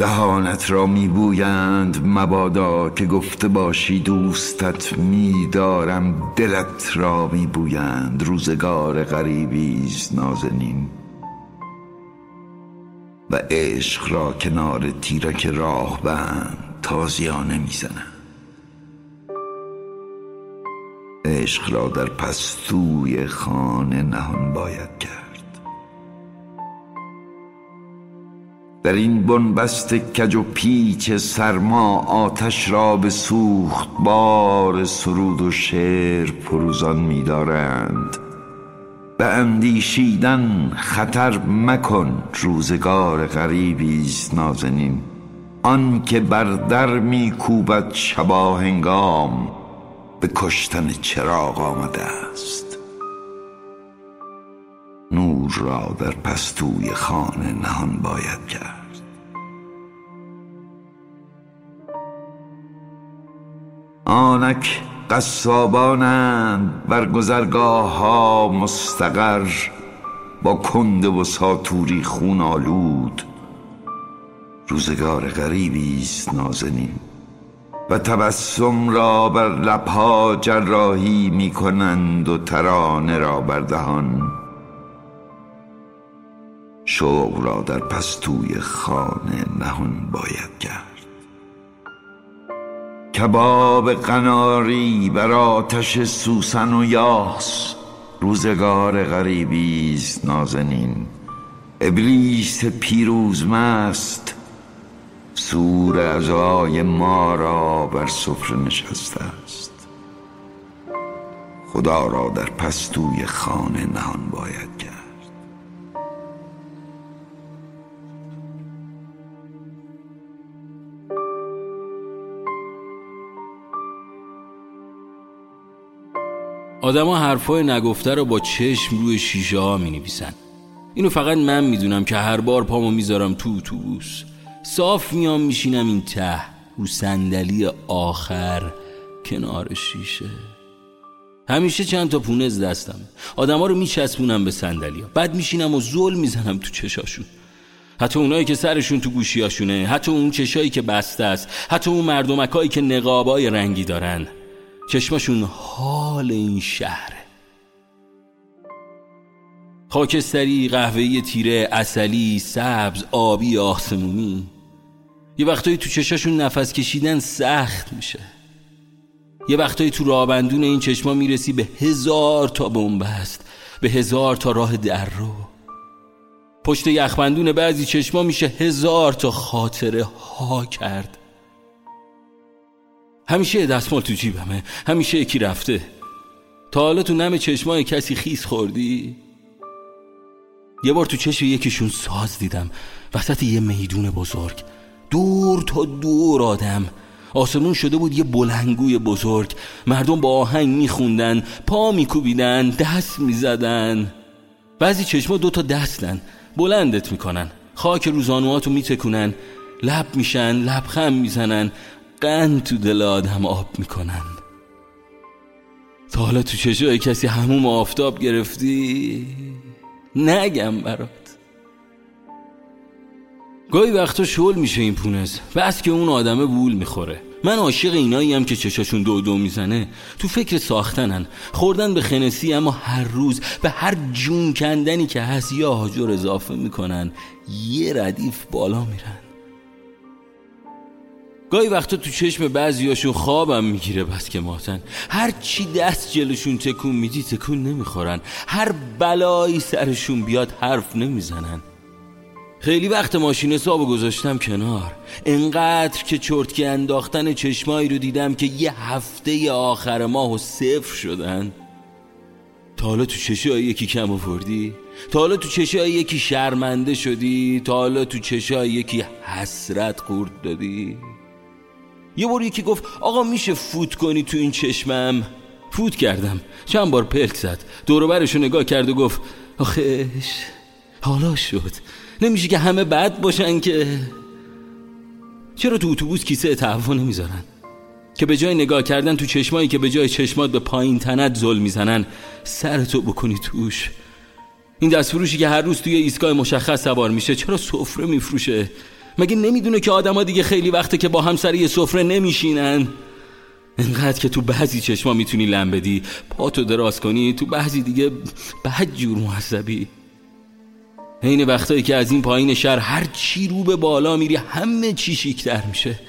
دهانت را میبویند مبادا که گفته باشی دوستت میدارم دلت را میبویند روزگار غریبیز نازنین. و عشق را کنار تیرک راه بند تازیانه می‌زنند. عشق را در پستوی خانه نهان باید کرد. در این بنبست کج و پیچ سرما آتش را به سوخت بار سرود و شعر فروزان می‌دارند به اندیشیدن خطر مکن روزگار غریبی است نازنین. آن که بر در میکوبد شبا هنگام به کشتن چراغ آمده است. نور را در پستوی خانه نهان باید کرد. آنک قصابانند بر گذرگاه ها مستقر با کنده و ساتوری خون آلود. روزگار غریبی است نازنین و تبسم را بر لبها جراحی می کنند و ترانه را بر دهان. شوق را در پستوی خانه نهان باید کرد. کباب قناری بر آتش سوسن و یاس. روزگار غریبی است نازنین. ابلیس پیروز مست. سور ازای ما را بر سفره نشسته است. خدا را در پستوی خانه نهان باید کرد. آدما حرفای نگفته رو با چشم روی شیشه ها می نویسن اینو فقط من می‌دونم که هر بار پامو می‌ذارم تو اتوبوس. صاف میام میشینم این ته رو صندلی آخر کنار شیشه. همیشه چند تا پونز دستم. آدما رو میچسبونم به صندلی بعد میشینم و زل می‌زنم تو چشاشون. حتی اونایی که سرشون تو گوشیاشونه حتی اون چشایی که بسته است حتی اون مردمکایی که نقابای رنگی دارن. چشماشون حال این شهره. خاکستری قهوه‌ای تیره اصلی سبز آبی آسمونی. یه وقتایی تو چشاشون نفس کشیدن سخت میشه. یه وقتایی تو رابندون این چشما می‌رسی به هزار تا بنبست به هزار تا راه در رو. پشت یخبندون بعضی چشما میشه هزار تا خاطره ها کرد. همیشه دستمال تو جیبمه همیشه یکی رفته. تا حالا تو نم چشمای کسی خیس خوردی؟ یه بار تو چشم یکیشون ساز دیدم وسط یه میدون بزرگ. دور تا دور آدم. آسمون شده بود یه بلنگوی بزرگ. مردم با آهنگ میخوندن پا میکوبیدن دست می‌زدن. بعضی چشما دوتا دستن بلندت می‌کنن. خاک روزانواتو میتکونن. لب میشن لبخم می‌زنن. قند تو دل آدم آب می‌کنن. تا حالا تو چشای کسی هموم آفتاب گرفتی؟ نگم برات. گاهی وقتا شل میشه این پونز بس که اون آدمه بول می‌خوره. من عاشق اینایی هم که چشاشون دو دو می‌زنه. تو فکر ساختنن. خوردن به خنسی اما هر روز به هر جون کندنی که هست یا آجر اضافه می‌کنن یه ردیف بالا میرن. گاهی وقتا تو چشم بعضیاشون خوابم می‌گیره بس که ماتن هر چی دست جلوشون تکون میدی تکون نمی‌خورن هر بلایی سرشون بیاد حرف نمی‌زنن خیلی وقت ماشین حسابو گذاشتم کنار انقدر که چرتکی انداختن چشمایی رو دیدم که یه هفته آخر ماه و صفر شدن تا حالا تو چشای یکی کم آوردی؟ تا حالا تو چشای یکی شرمنده شدی؟ تا حالا تو چشای یکی حسرت قورت دادی؟ یه بار یکی گفت آقا میشه فوت کنی تو این چشمم؟ فوت کردم. چند بار پلک زد. دوروبرشو نگاه کرد و گفت آخش حالا شد. نمیشه که همه بد باشن که. چرا تو اتوبوس کیسه تعفو نمی‌ذارن؟ که به جای نگاه کردن تو چشمایی که به جای چشمات به پایین تنت زل می‌زنن سرتو بکنی توش. این دستفروشی که هر روز توی ایستگاه مشخص سوار میشه چرا سفره میفروشه؟ مگه نمی‌دونه که آدما دیگه خیلی وقته که با هم سر یه سفره نمیشینن؟ انقدر که تو بعضی چشما می‌تونی لم بدی پاتو دراز کنی تو بعضی دیگه بعد جور محذبی حین وقتایی که از این پایین شهر هر چی رو به بالا میری همه چی شیکتر میشه.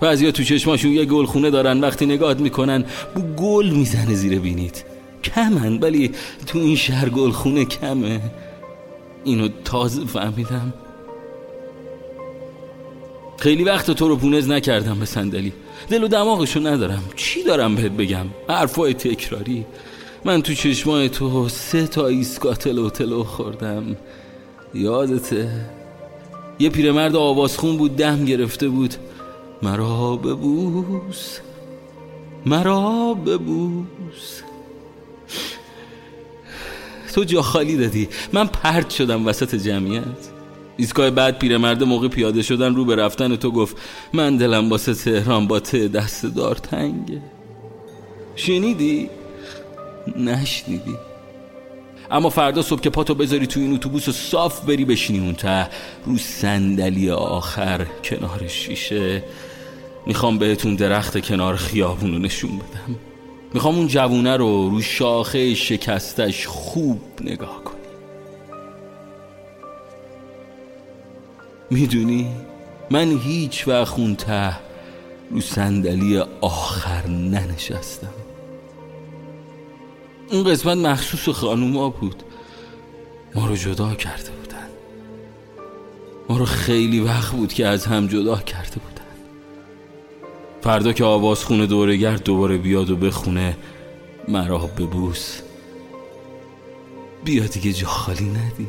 بعضیا تو چشماشون یه گلخونه دارن وقتی نگاه می‌کنن بو گل می‌زنه زیر بینید کمن ولی تو این شهر گلخونه کمه. اینو تازه فهمیدم. خیلی وقت تو رو پونز نکردم به صندلی. دل و دماغشو ندارم. چی دارم بهت بگم؟ حرفای تکراری. من تو چشمای تو سه تا ایسکاتل و تلو خوردم. یادته؟ یه پیرمرد آوازخون بود دم گرفته بود. مرا ببوس. مرا ببوس. تو جا خالی دادی. من پرت شدم وسط جمعیت. ایستگاه بعد پیرمرد موقع پیاده شدن رو به رفتن تو گفت من دلم واسه تهران با ته دست دار تنگه. شنیدی؟ نشنیدی. اما فردا صبح که پاتو بذاری تو این اتوبوس و صاف بری بشینی اون ته. رو صندلی آخر کنار شیشه. می‌خوام بهتون درخت کنار خیابون رو نشون بدم. می‌خوام اون جوونه رو رو شاخه شکستش خوب نگاه کنی می‌دونی من هیچ وقت اون ته رو صندلی آخر ننشستم. اون قسمت مخصوص خانوما بود. ما رو جدا کرده بودن. ما رو خیلی وقت بود که از هم جدا کرده بودن فردا که آواز خونه دورگرد دوباره بیاد و بخونه مرا ببوس. بیا دیگه جا خالی ندی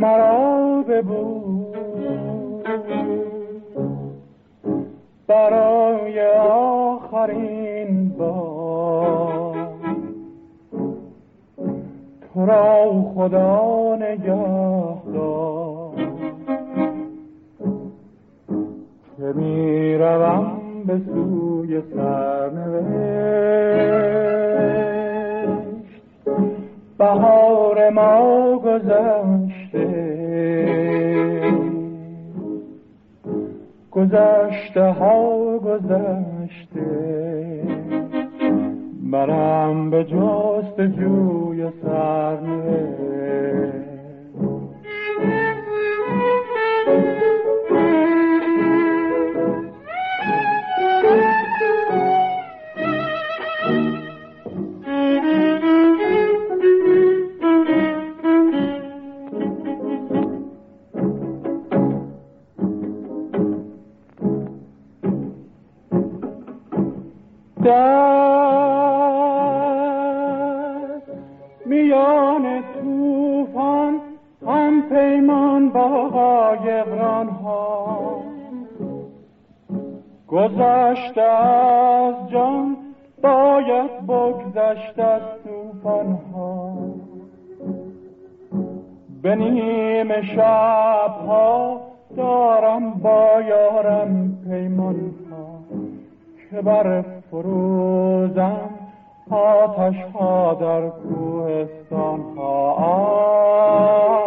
مرا ببو. برای آخرین بار. تو را خدا نگه که می روم به سوی سرنوشت ها گذشته برم به جست جوی سرنوشت. پیمان با قایقران ها. گذشته از جان باید بگذشت از توفان ها. به نیم شب ها دارم با یارم پیمان ها. که بر فروزم آتش ها در کوهستان ها.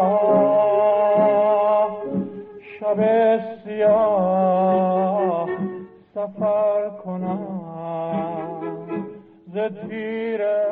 شب سیاه سفر کنم. ز تیره